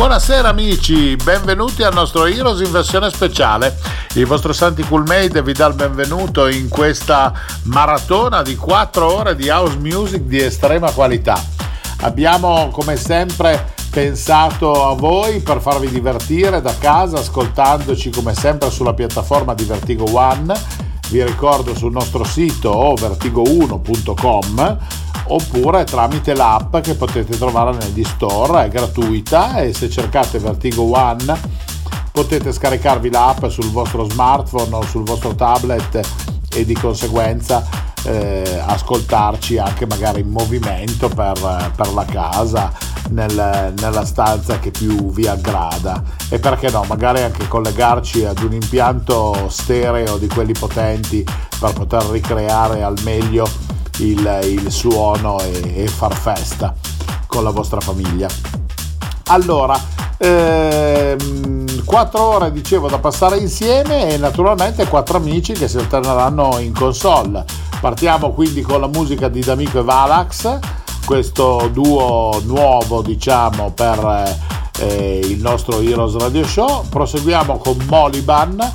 Buonasera amici, benvenuti al nostro Heroes in versione speciale. Il vostro Santi Coolmade vi dà il benvenuto in questa maratona di 4 ore di house music di estrema qualità. Abbiamo come sempre pensato a voi per farvi divertire da casa ascoltandoci come sempre sulla piattaforma di Vertigo One. Vi ricordo sul nostro sito o vertigo1.com oppure tramite l'app che potete trovare negli store, è gratuita e se cercate Vertigo One potete scaricarvi l'app sul vostro smartphone o sul vostro tablet e di conseguenza eh, ascoltarci anche magari in movimento per, per la casa, nel, nella stanza che più vi aggrada. E perché no, magari anche collegarci ad un impianto stereo di quelli potenti per poter ricreare al meglio il, il suono e, e, far festa con la vostra famiglia. Allora, ehm, 4 ore dicevo da passare insieme e naturalmente quattro amici che si alterneranno in console. Partiamo quindi con la musica di D'Amico e Valax, questo duo nuovo diciamo per eh, il nostro Heroes Radio Show. Proseguiamo con Moliban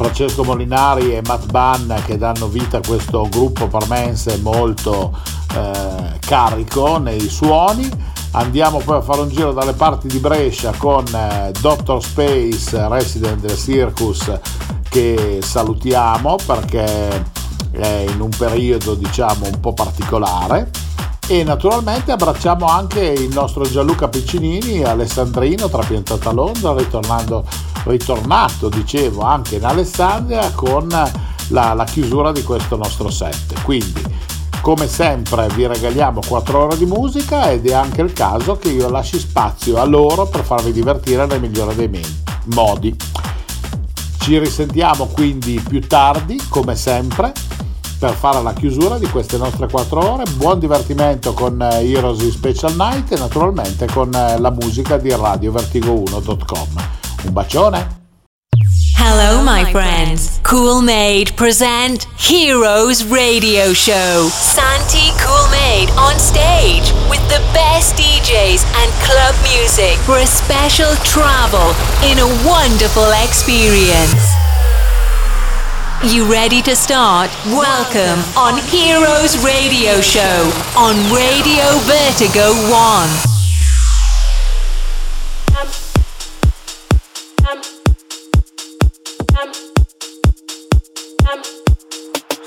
Francesco Molinari e Matt Bann che danno vita a questo gruppo parmense molto eh, carico nei suoni. Andiamo poi a fare un giro dalle parti di Brescia con eh, Dr. Space, resident del Circus, che salutiamo perché è in un periodo diciamo un po' particolare e naturalmente abbracciamo anche il nostro Gianluca Piccinini, Alessandrino trapiantato a Londra, ritornato dicevo anche in Alessandria con la, la chiusura di questo nostro set. Quindi come sempre vi regaliamo 4 ore di musica ed è anche il caso che io lasci spazio a loro per farvi divertire nel migliore dei modi. Ci risentiamo quindi più tardi, come sempre per fare la chiusura di queste nostre 4 ore. Buon divertimento con eh, Heroes Special Night e naturalmente con eh, la musica di radiovertigo1.com. Un bacione! Hello, my friends. Cool Made present Heroes Radio Show. Santi Cool Made on stage with the best DJs and club music for a special travel in a wonderful experience. You ready to start? Welcome on Heroes Radio Show on Radio Vertigo 1.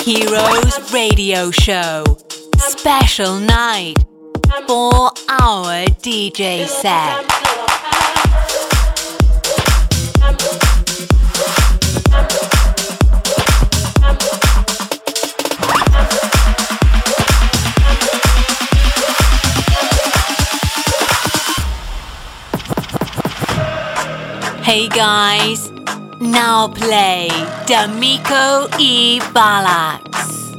Heroes Radio Show. Special night. Four hour DJ set. Hey guys, now play D'Amico e Valax.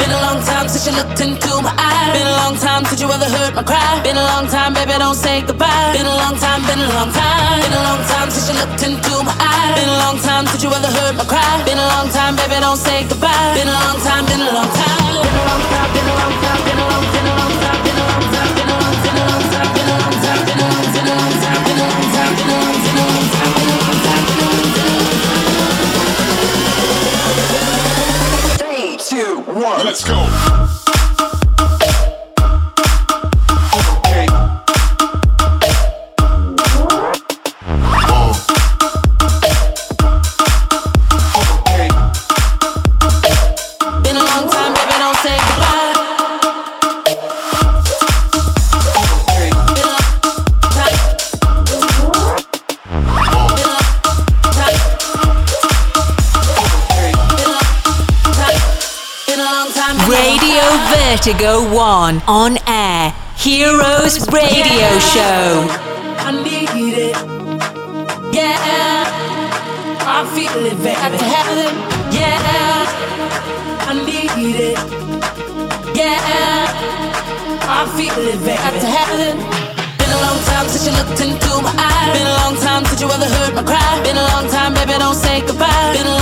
Been a long time since you looked into my eyes. Been a long time since you ever heard my cry. Been a long time, baby, don't say goodbye. Been a long time, been a long time. Been a long time since you looked into my eyes. Been a long time since you ever heard my cry. Been a long time, baby, don't say goodbye. Been a long time, been a long time. Been a long time, been a long time, been a long, been one. Let's go. Vertigo One on air. Heroes Radio yeah, Show. I need it. Yeah. I'm feeling baby. Got. Yeah. I need it. Yeah. I'm feeling baby. Been a long time since you looked into my eyes. Been a long time since you ever heard my cry. Been a long time, baby, don't say goodbye. Been a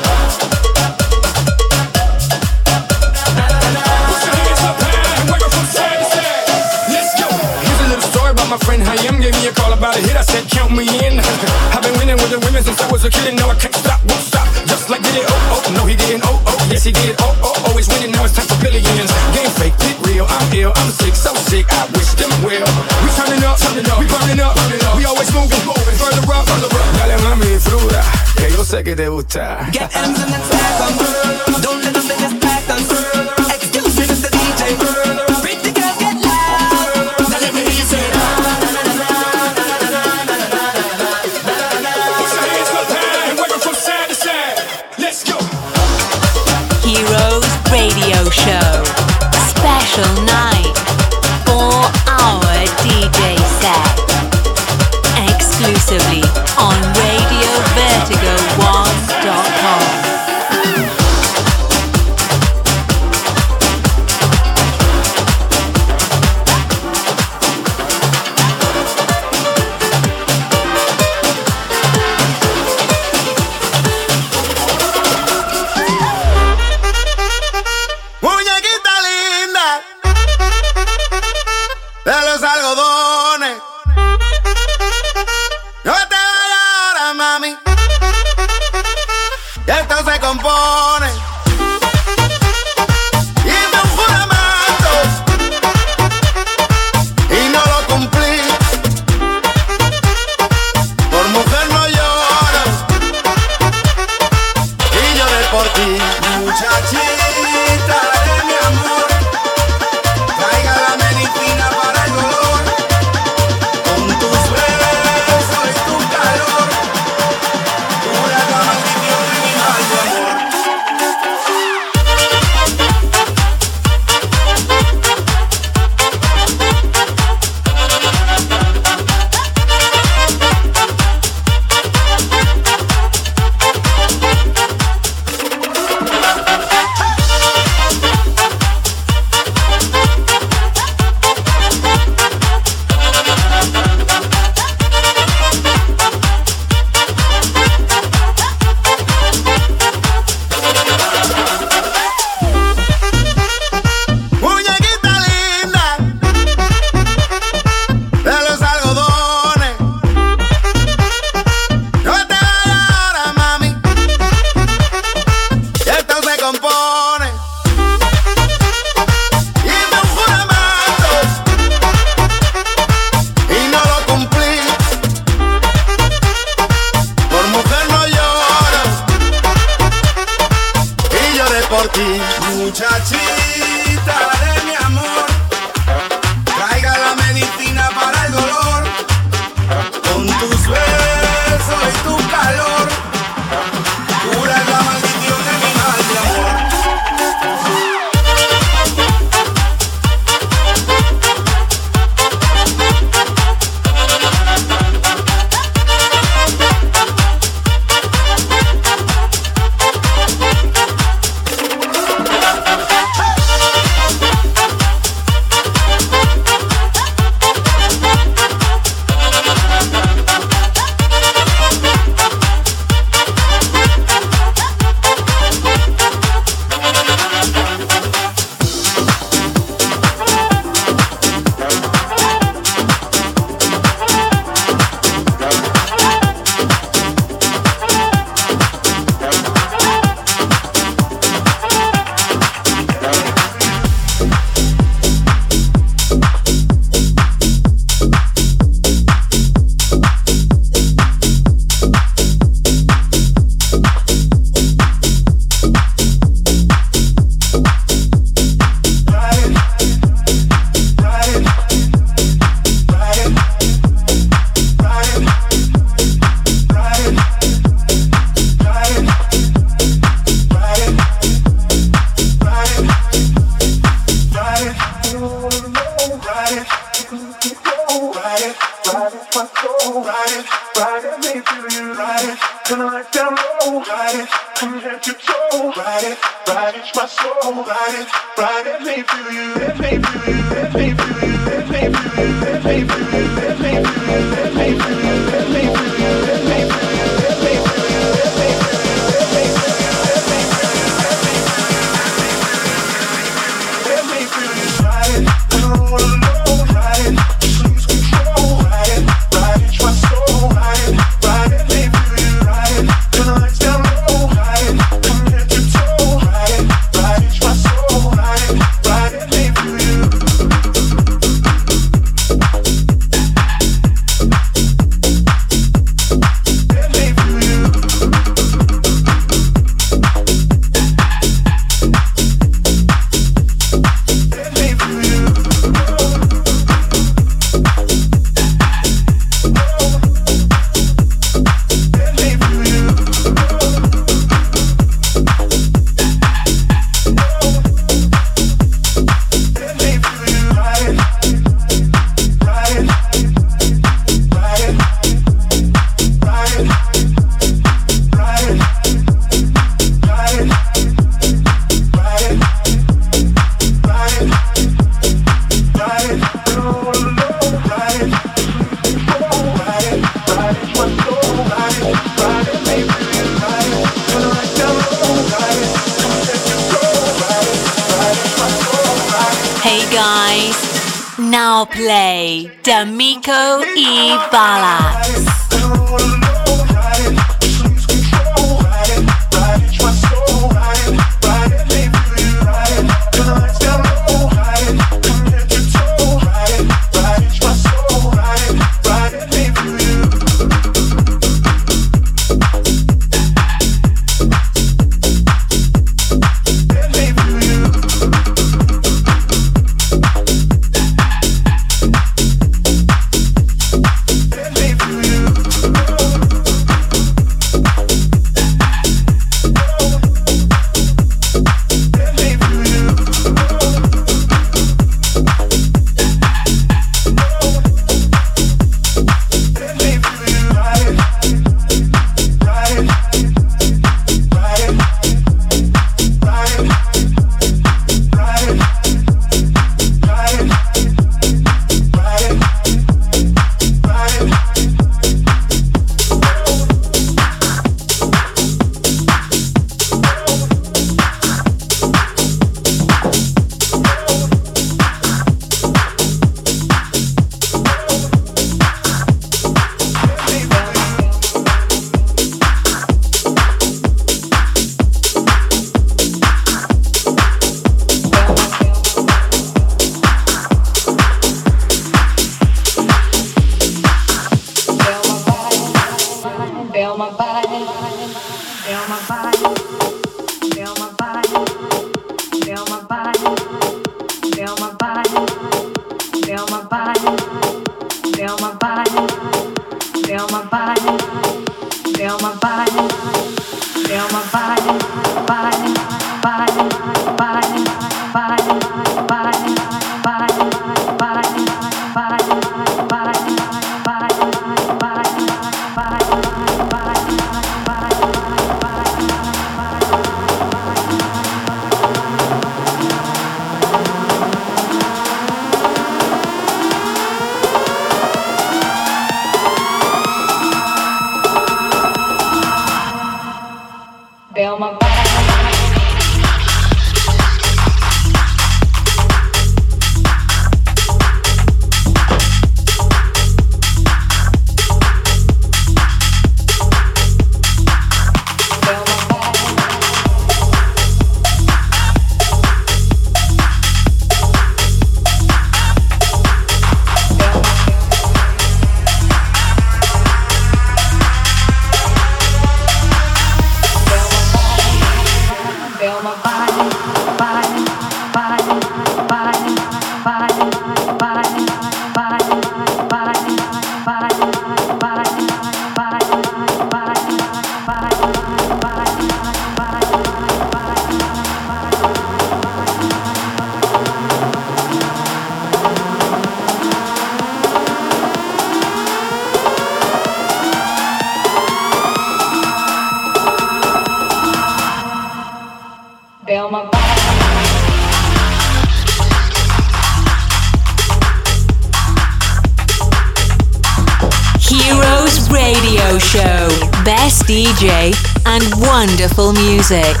music.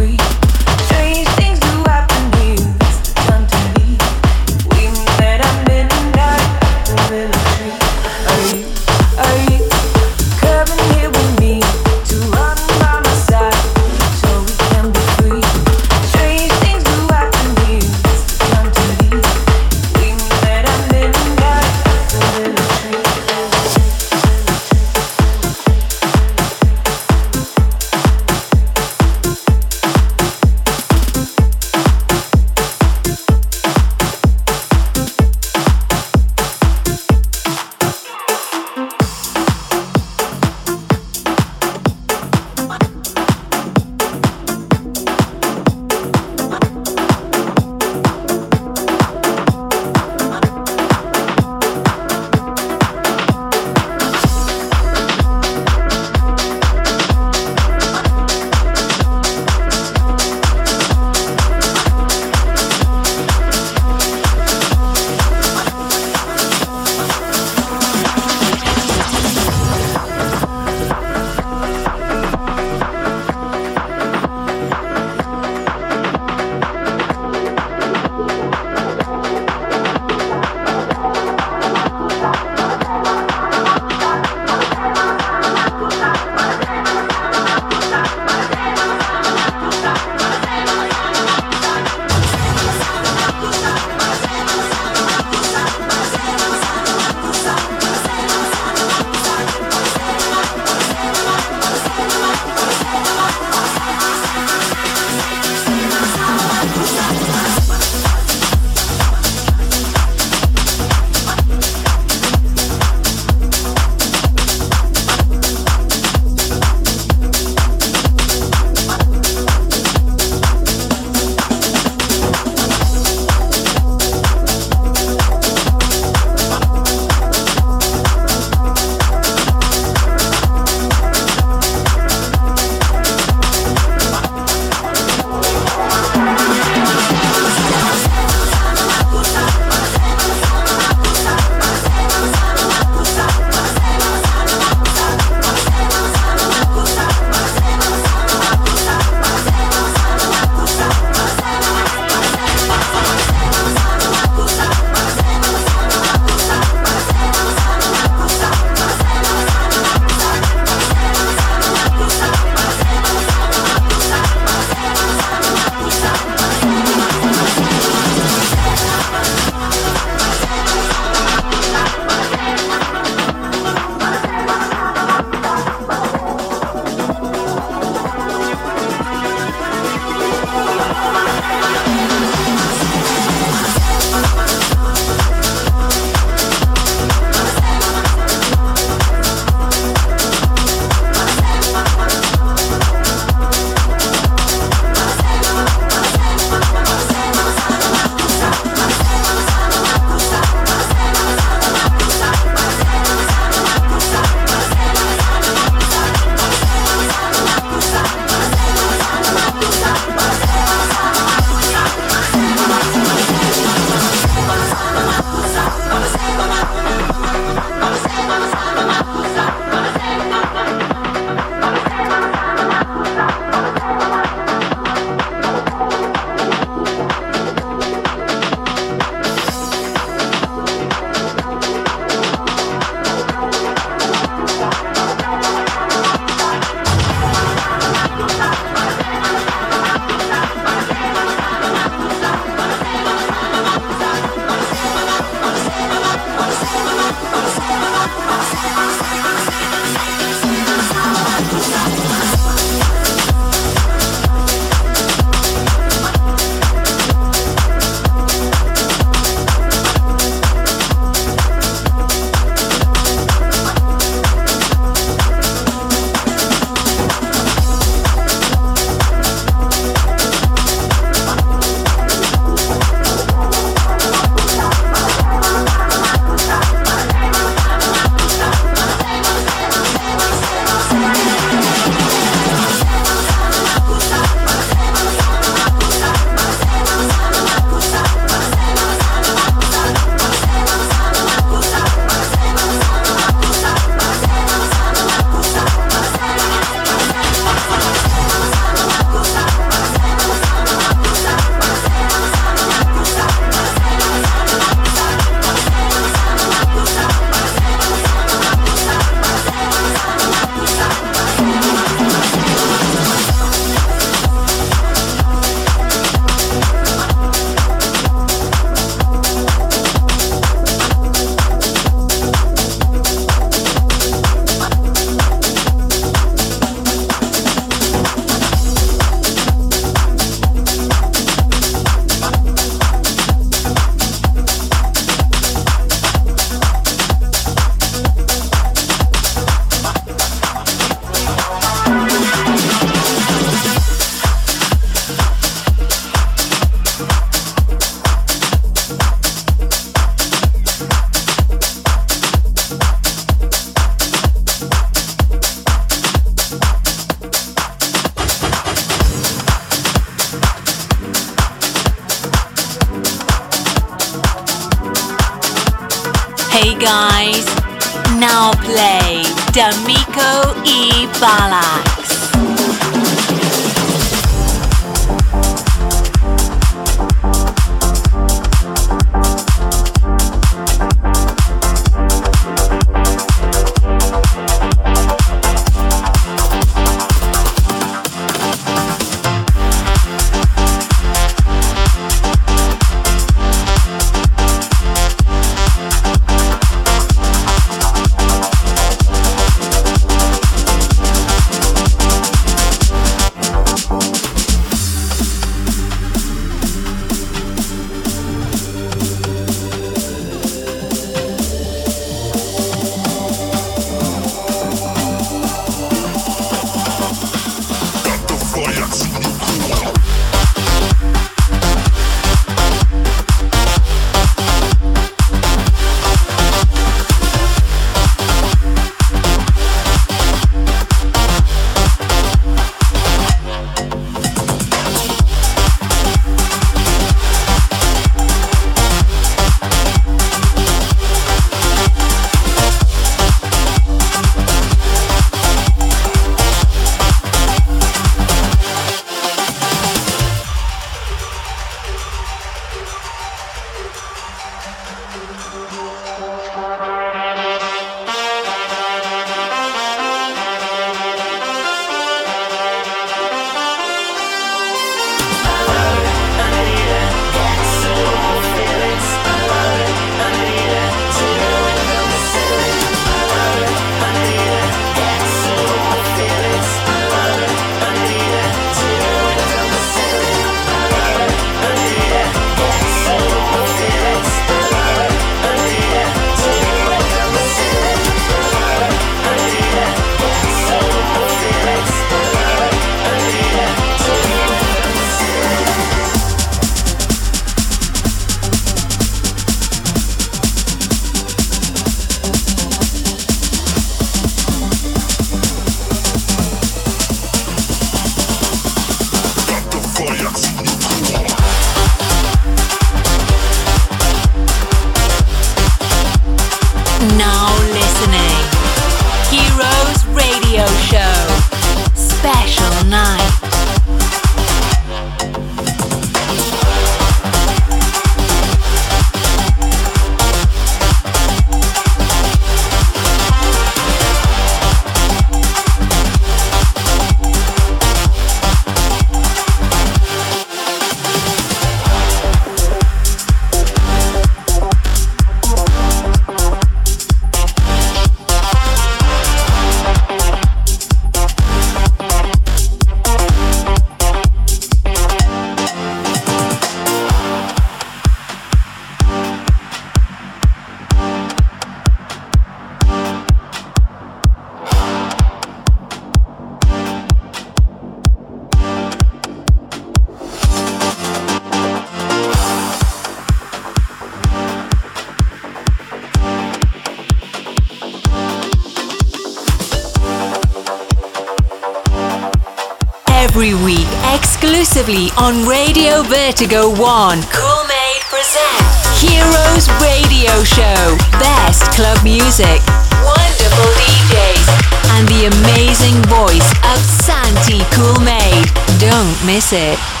On Radio Vertigo 1. Cool Made present Heroes Radio Show. Best club music, wonderful DJs, and the amazing voice of Santy Cool Made. Don't miss it.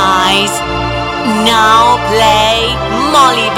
Guys, now play Molly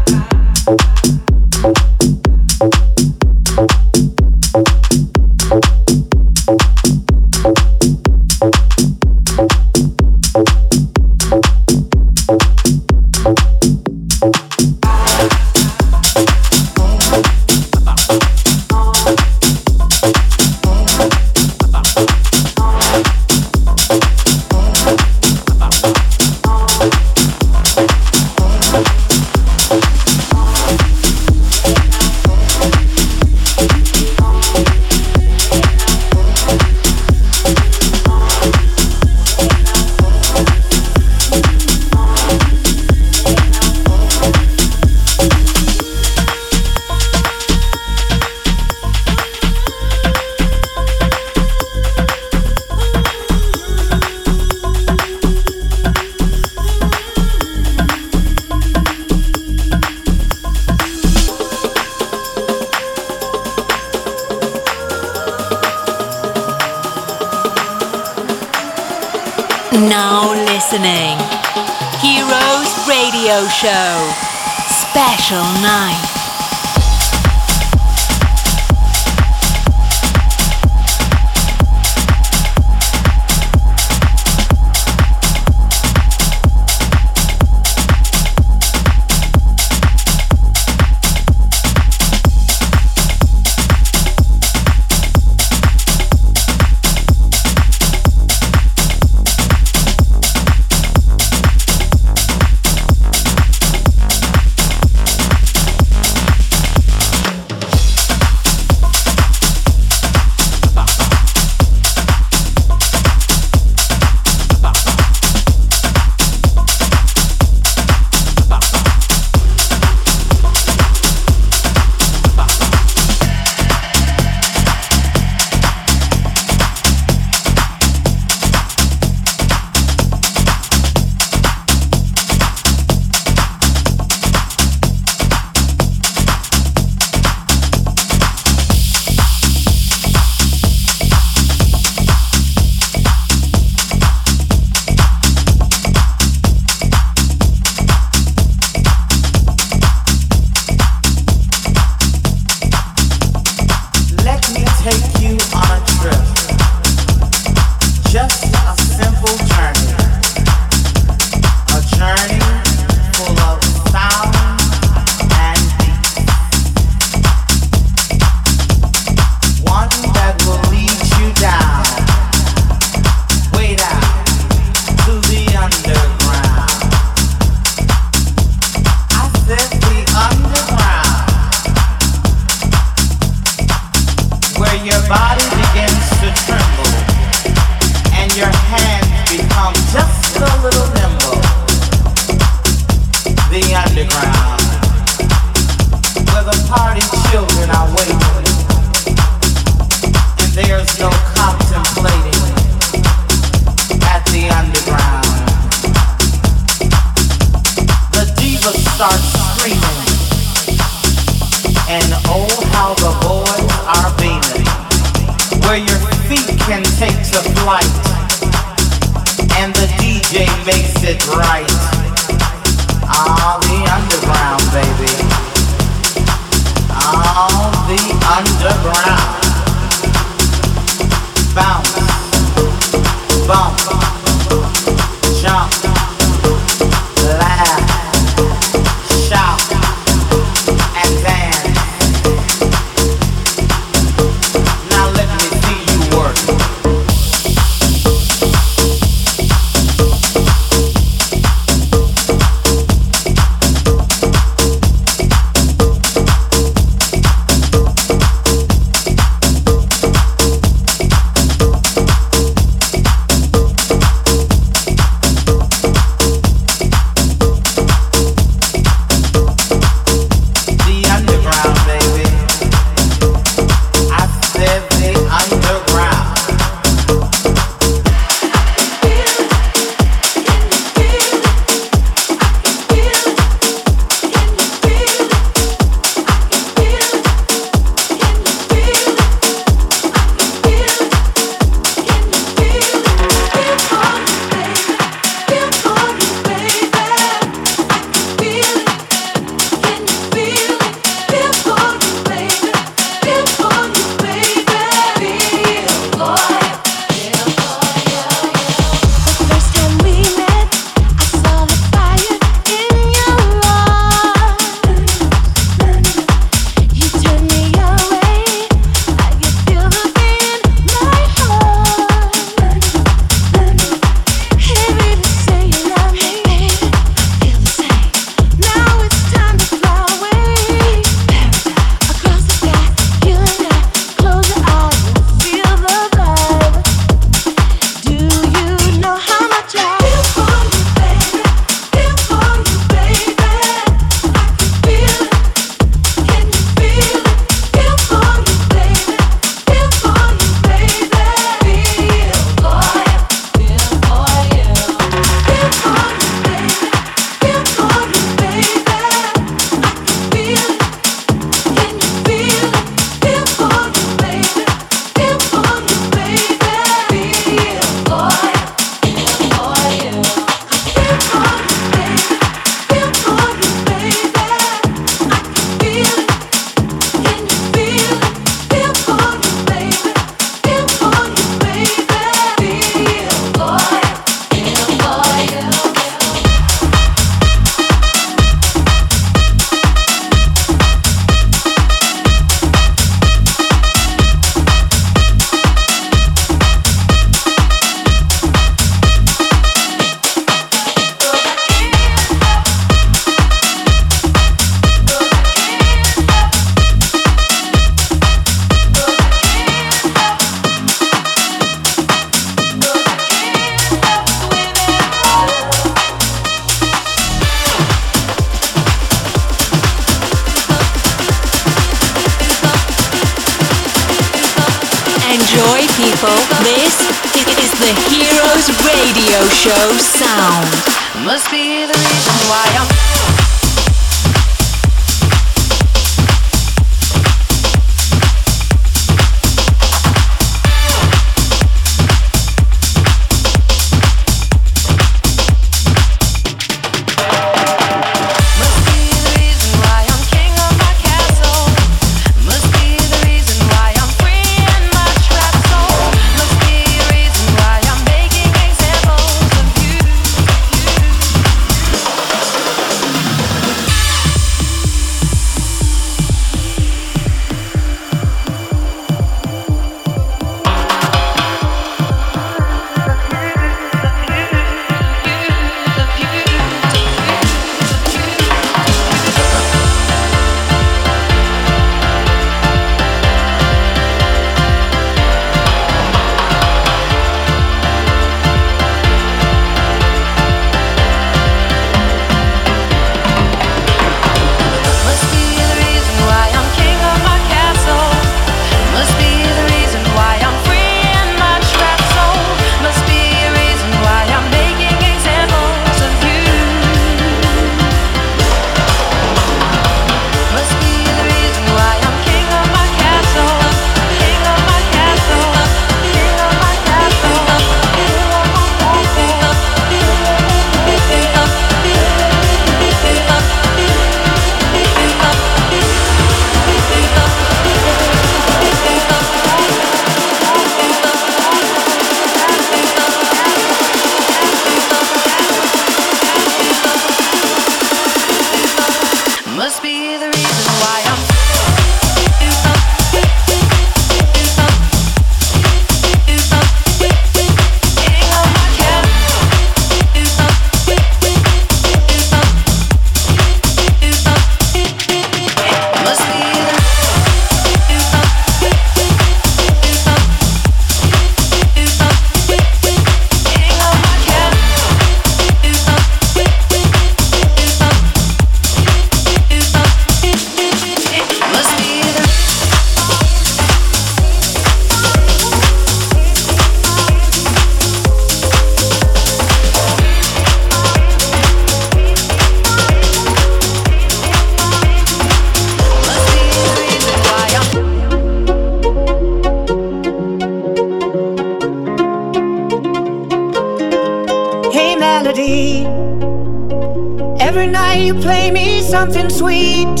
something sweet.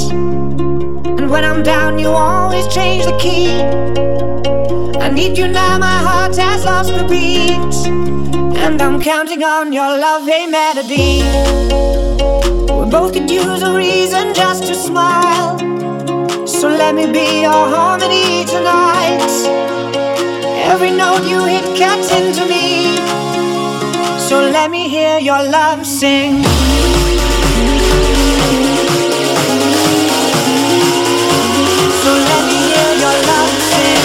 And when I'm down, you always change the key. I need you now, my heart has lost the beat. And I'm counting on your lovely melody. We both could use a reason just to smile. So let me be your harmony tonight. Every note you hit cuts into me. So let me hear your love sing. your love eh?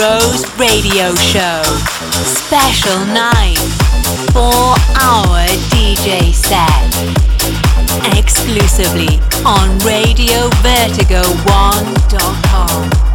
Heroes Radio Show. Special 9. 4 hour DJ set. Exclusively on RadioVertigo1.com.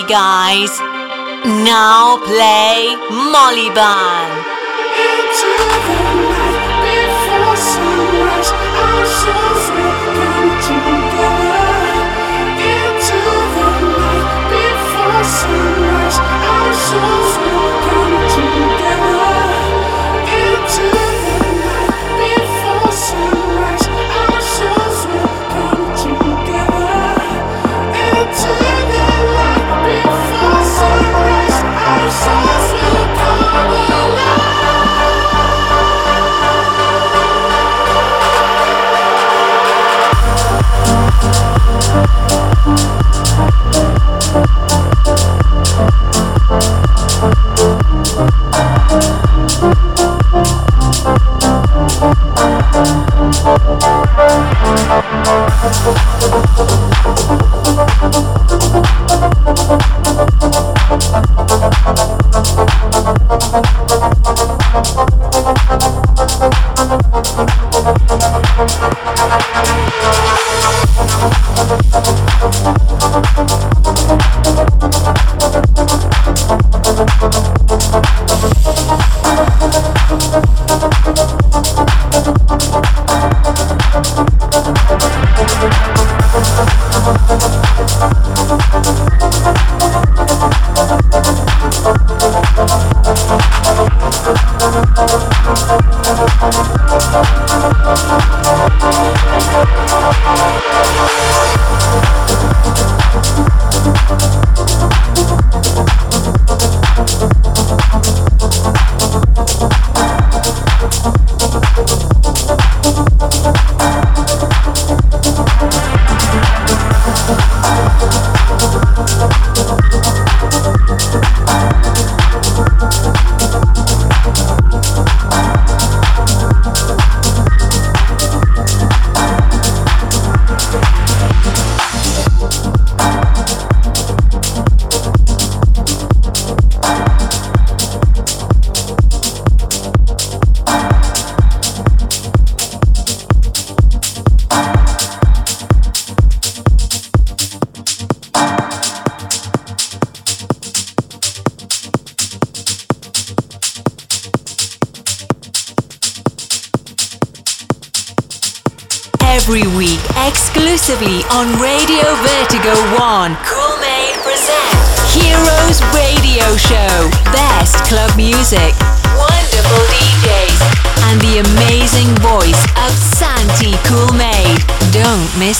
guys, now play Molly Thank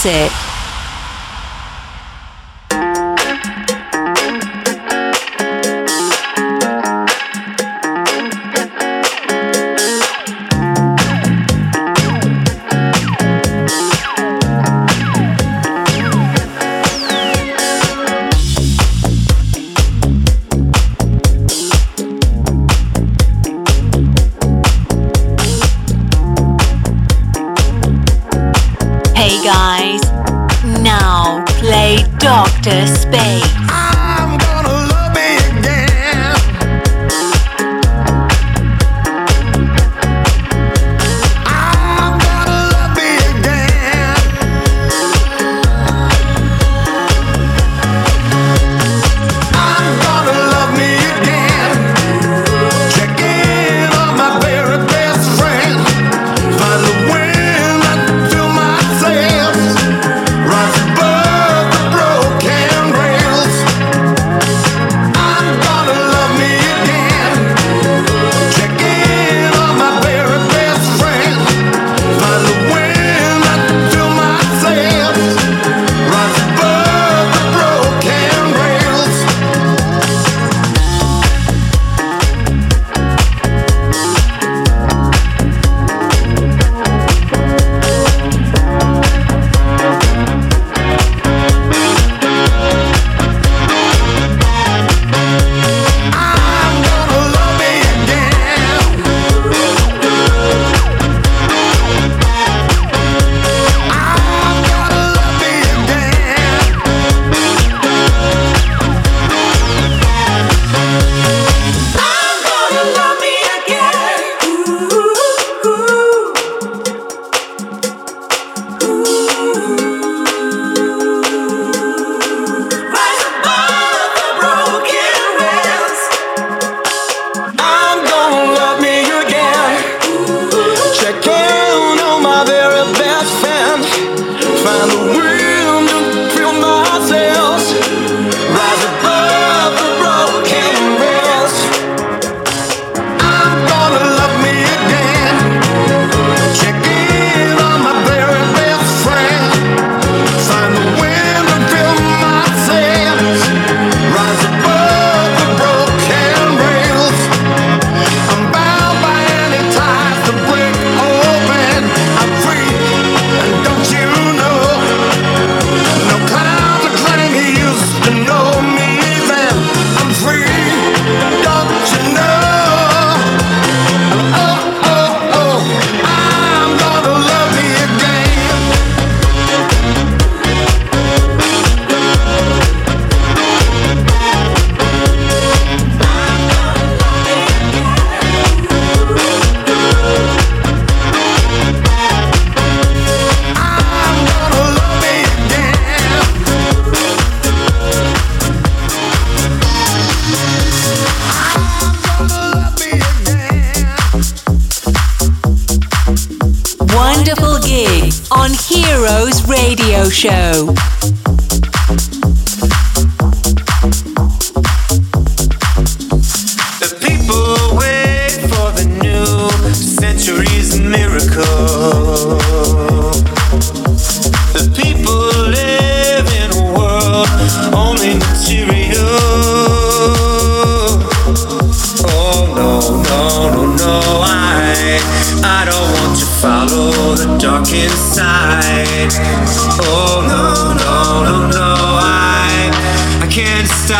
of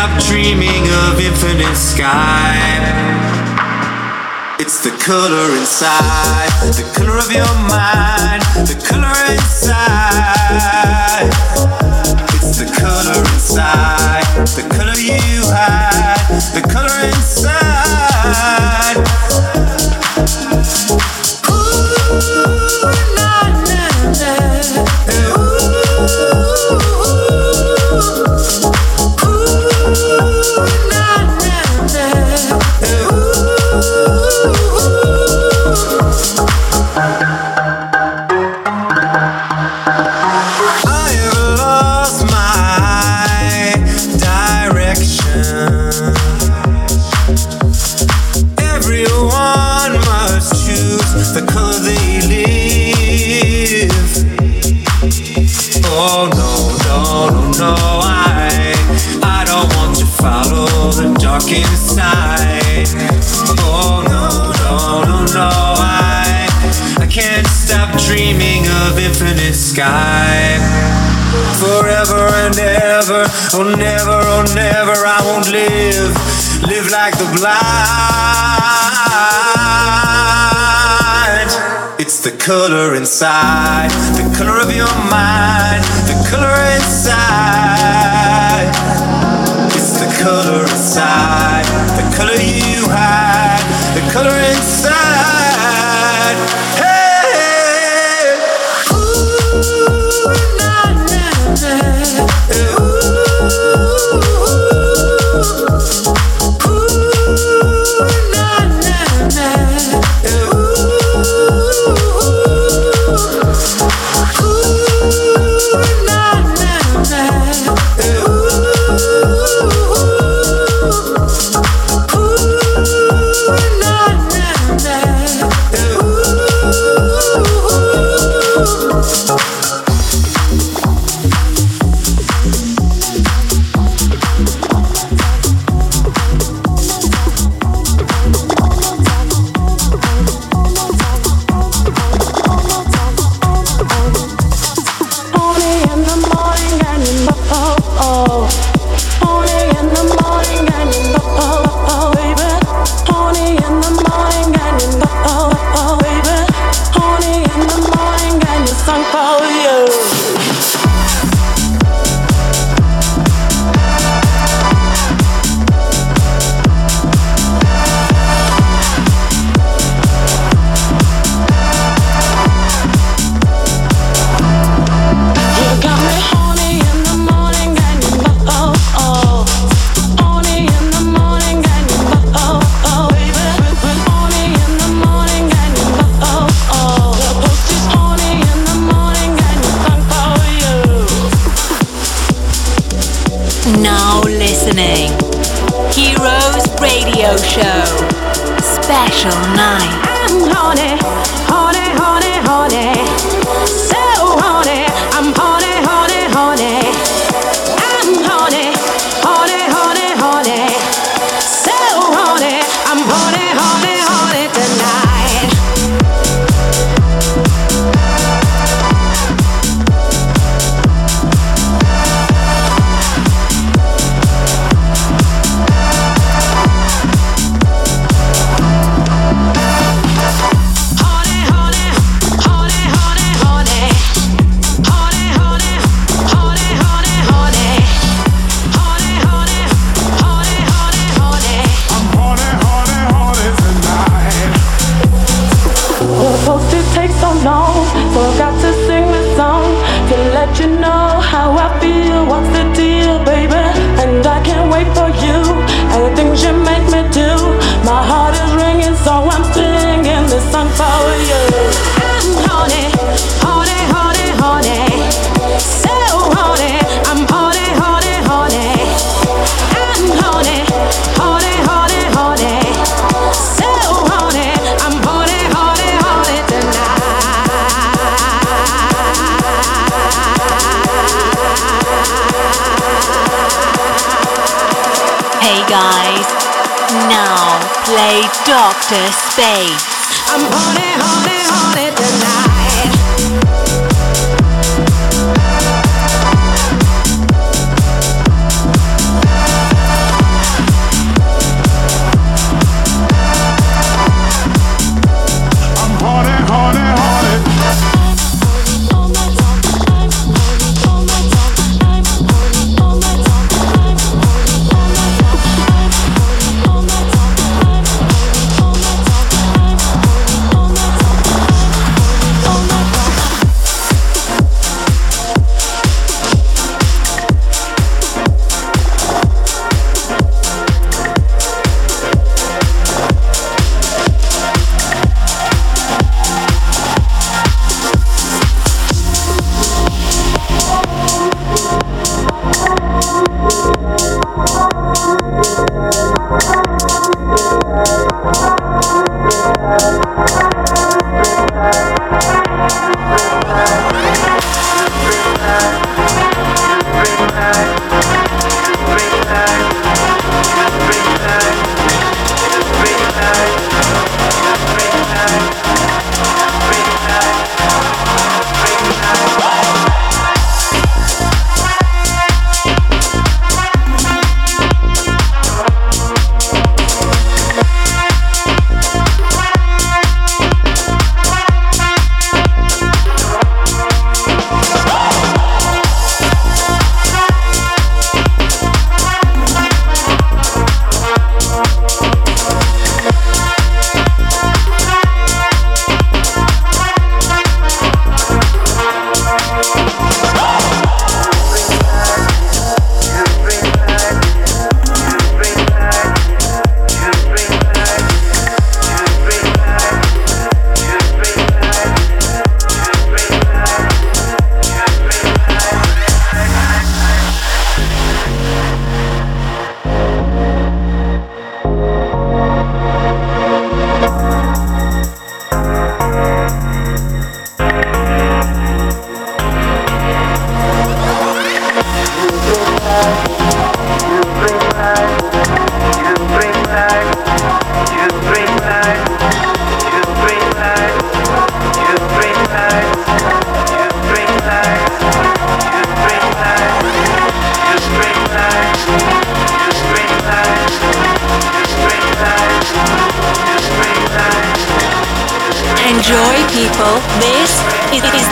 stop dreaming of infinite sky. It's the color inside, the color of your mind, the color inside. It's the color inside, the color you hide, the color inside. Ooh. sky. Forever and ever, oh never, oh never, I won't live, live like the blind. It's the color inside, the color of your mind, the color inside. It's the color inside, the color you hide, the color inside.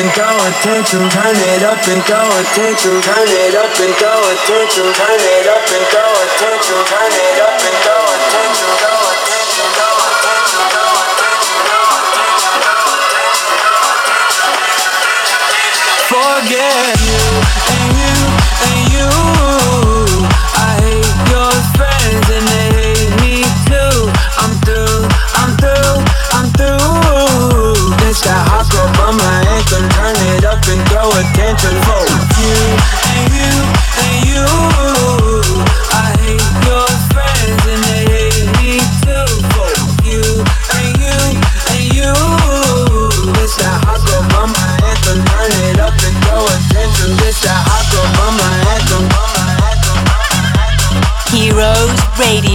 And throw attention. Turn it up and throw attention. Turn it up and throw attention. Turn it up and throw attention. Turn it up and attention. Attention.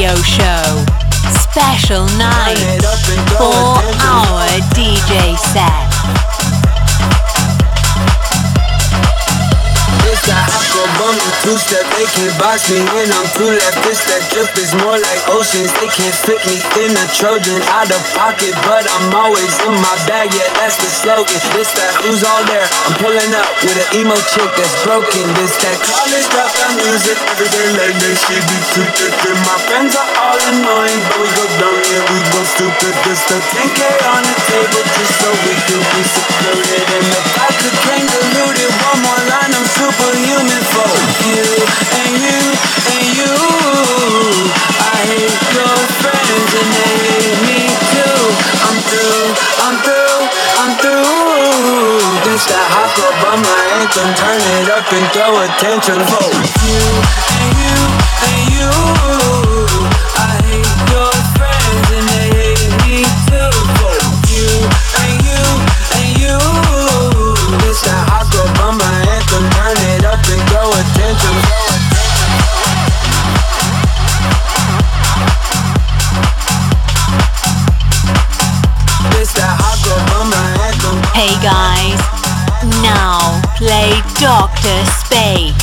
Radio Show. Special night. Four hour DJ set. Hot girl two step, they can't box me when I'm too left. This that drip is more like oceans. They can't fit me in a Trojan out of pocket, but I'm always in my bag. Yeah, that's the slogan. This that who's all there? I'm pulling up with an emo chick that's broken. This that college dropout music every day like that. She be too thick, my friends are all annoying, but we go dumb, yeah, we go stupid. This the 10k on the table just so we can be secluded. And the vodka came diluted. One more line, superhuman for you and you and you. I hate your friends and they hate me too. I'm through, I'm through, I'm through. This that hot girl bummer anthem. Turn it up and throw attention for you and you and you. Guys, now play Dr. Space.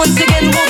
Once again, will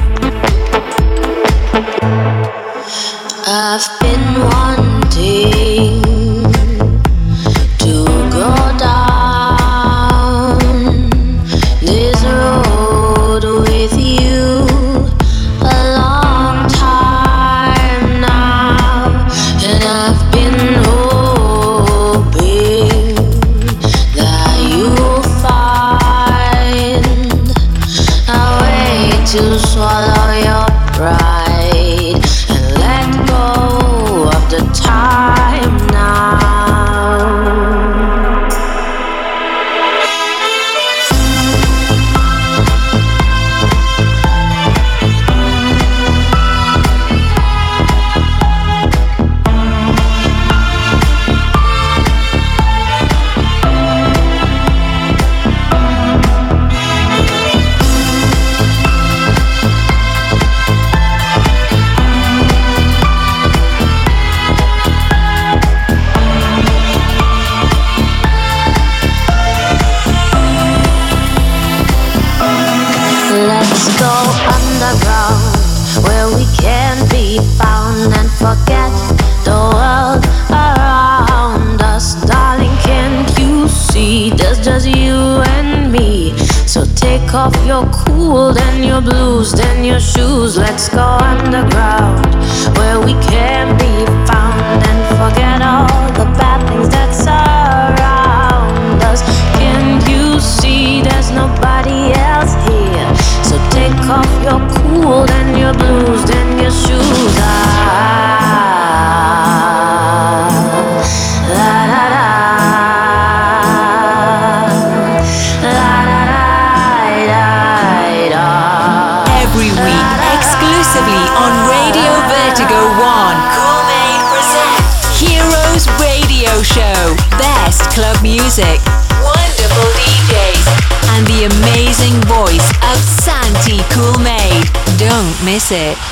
Don't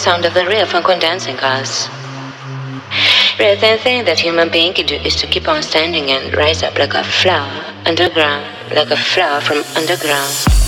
sound of the real funk on dancing cars. Rather than think that human being can do is to keep on standing and rise up like a flower underground, like a flower from underground.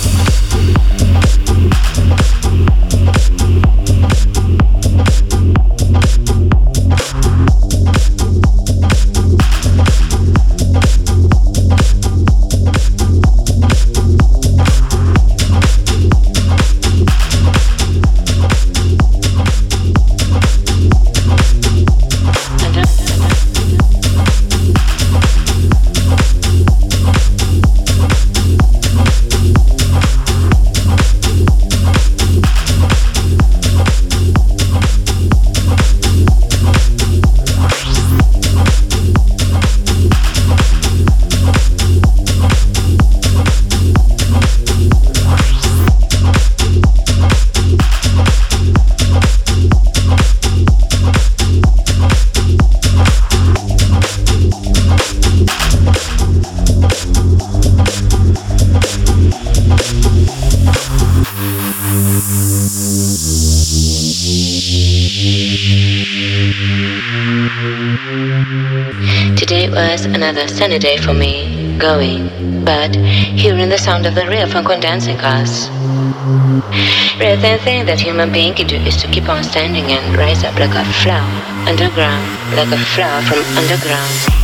Another sunny day for me, going, but hearing the sound of the real funk on dancing cars. Rather than think that human being can do is to keep on standing and rise up like a flower underground, like a flower from underground.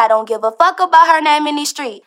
I don't give a fuck about her name in these streets.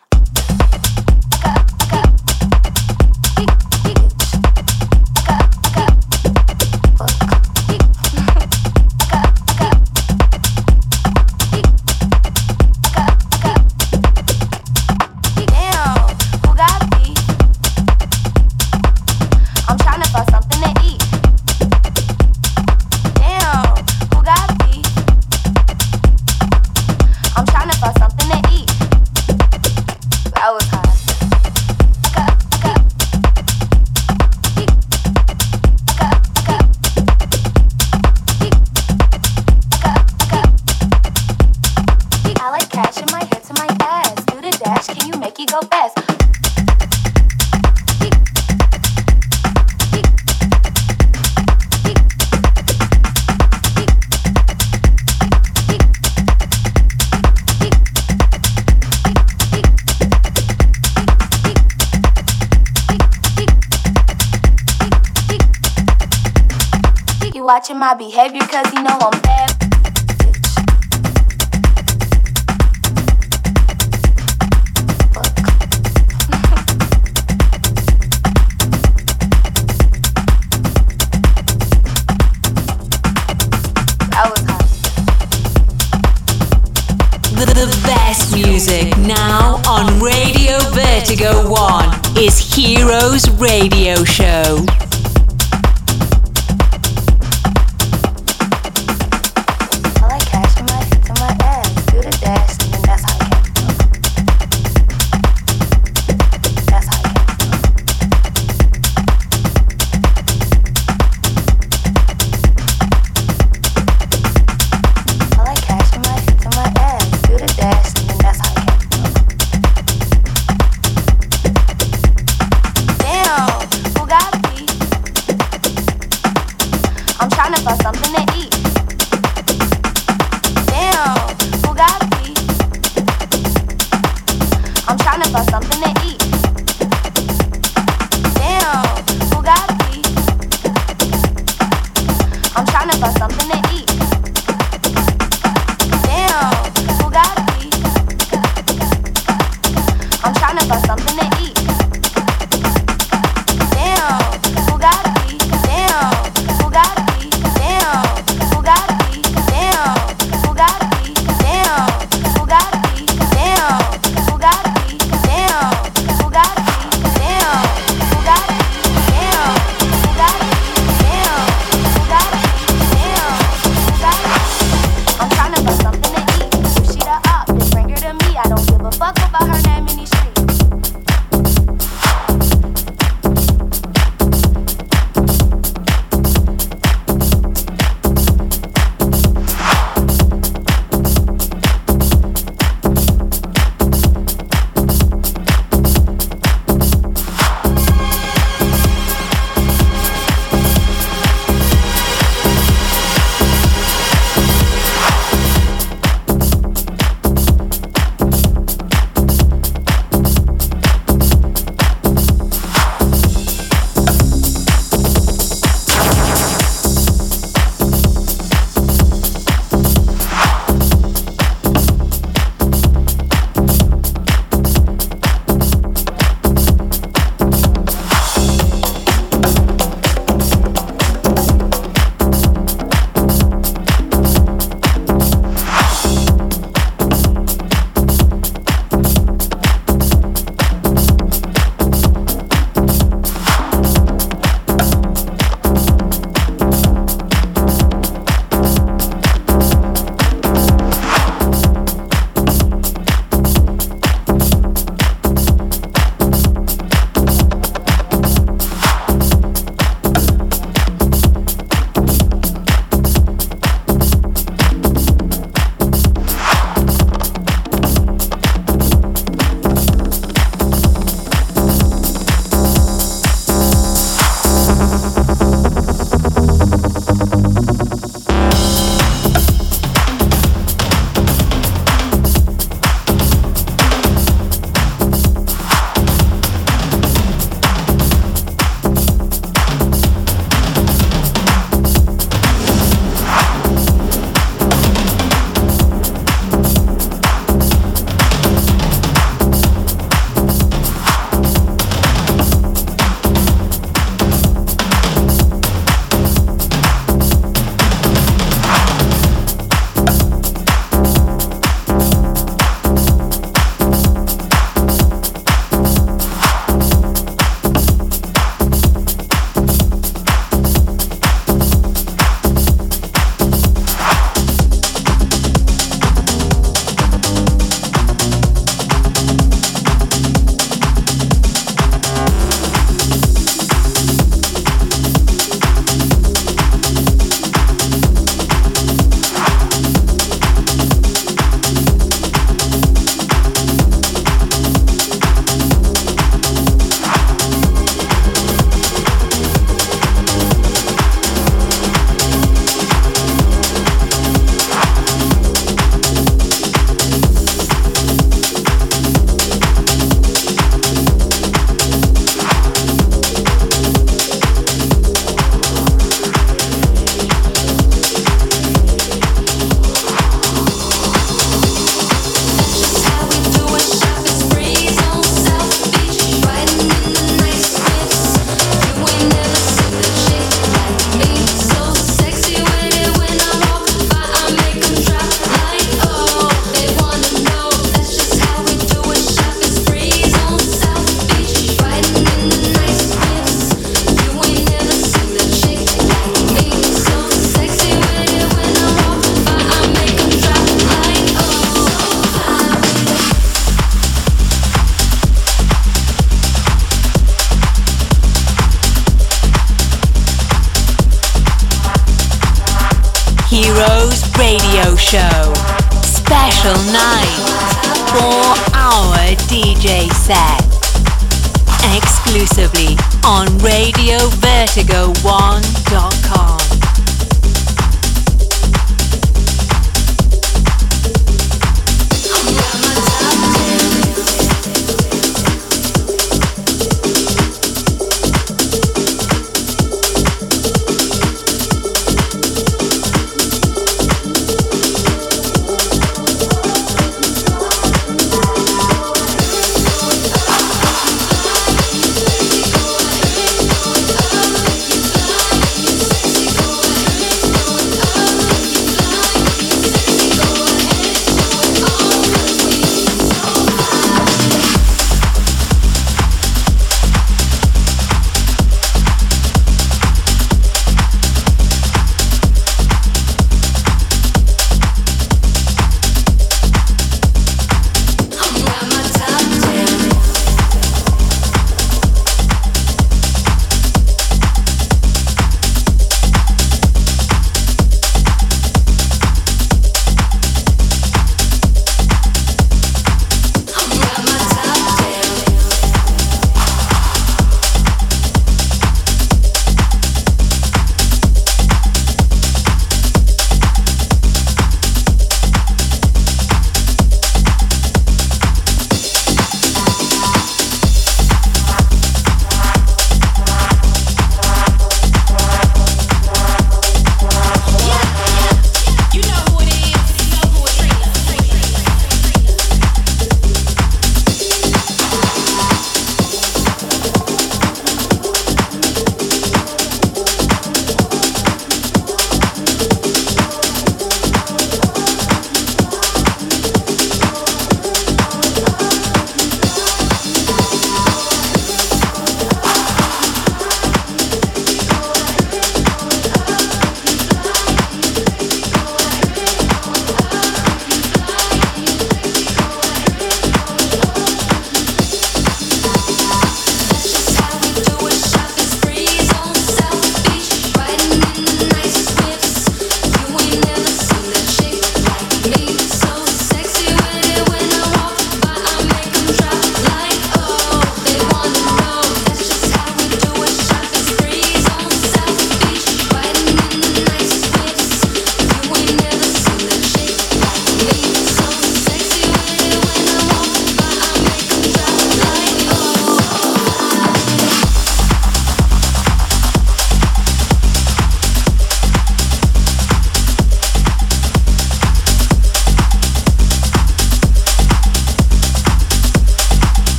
Behavior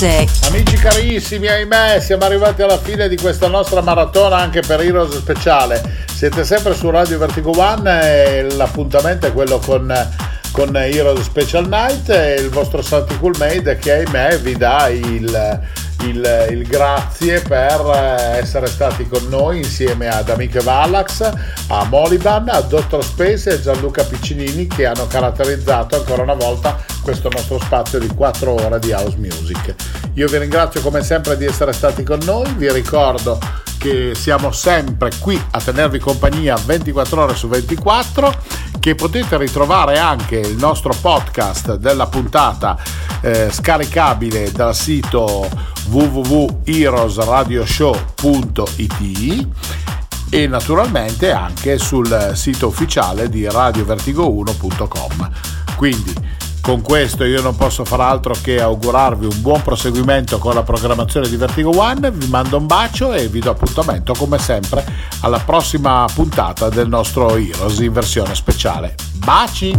music. Amici carissimi, ahimè, siamo arrivati alla fine di questa nostra maratona anche per Heroes speciale. Siete sempre su Radio Vertigo One e l'appuntamento è quello con, con Heroes Special Night e il vostro Santi Cool Made che ahimè vi dà il, il, il grazie per essere stati con noi insieme ad Amiche Vallax, a Moliban, a Dr. Space e a Gianluca Piccinini che hanno caratterizzato ancora una volta questo nostro spazio di 4 ore di house music. Io vi ringrazio come sempre di essere stati con noi, vi ricordo che siamo sempre qui a tenervi compagnia 24 ore su 24 che potete ritrovare anche il nostro podcast della puntata eh, scaricabile dal sito www.heroesradioshow.it e naturalmente anche sul sito ufficiale di radiovertigo1.com quindi con questo io non posso far altro che augurarvi un buon proseguimento con la programmazione di Vertigo One, vi mando un bacio e vi do appuntamento come sempre alla prossima puntata del nostro Heroes in versione speciale. Baci!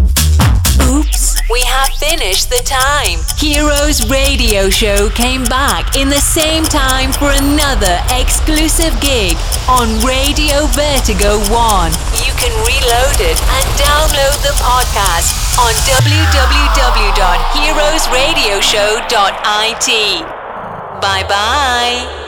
Oops, we have finished the time. Heroes Radio Show came back in the same time for another exclusive gig on Radio Vertigo 1. You can reload it and download the podcast on www.heroesradioshow.it. Bye bye.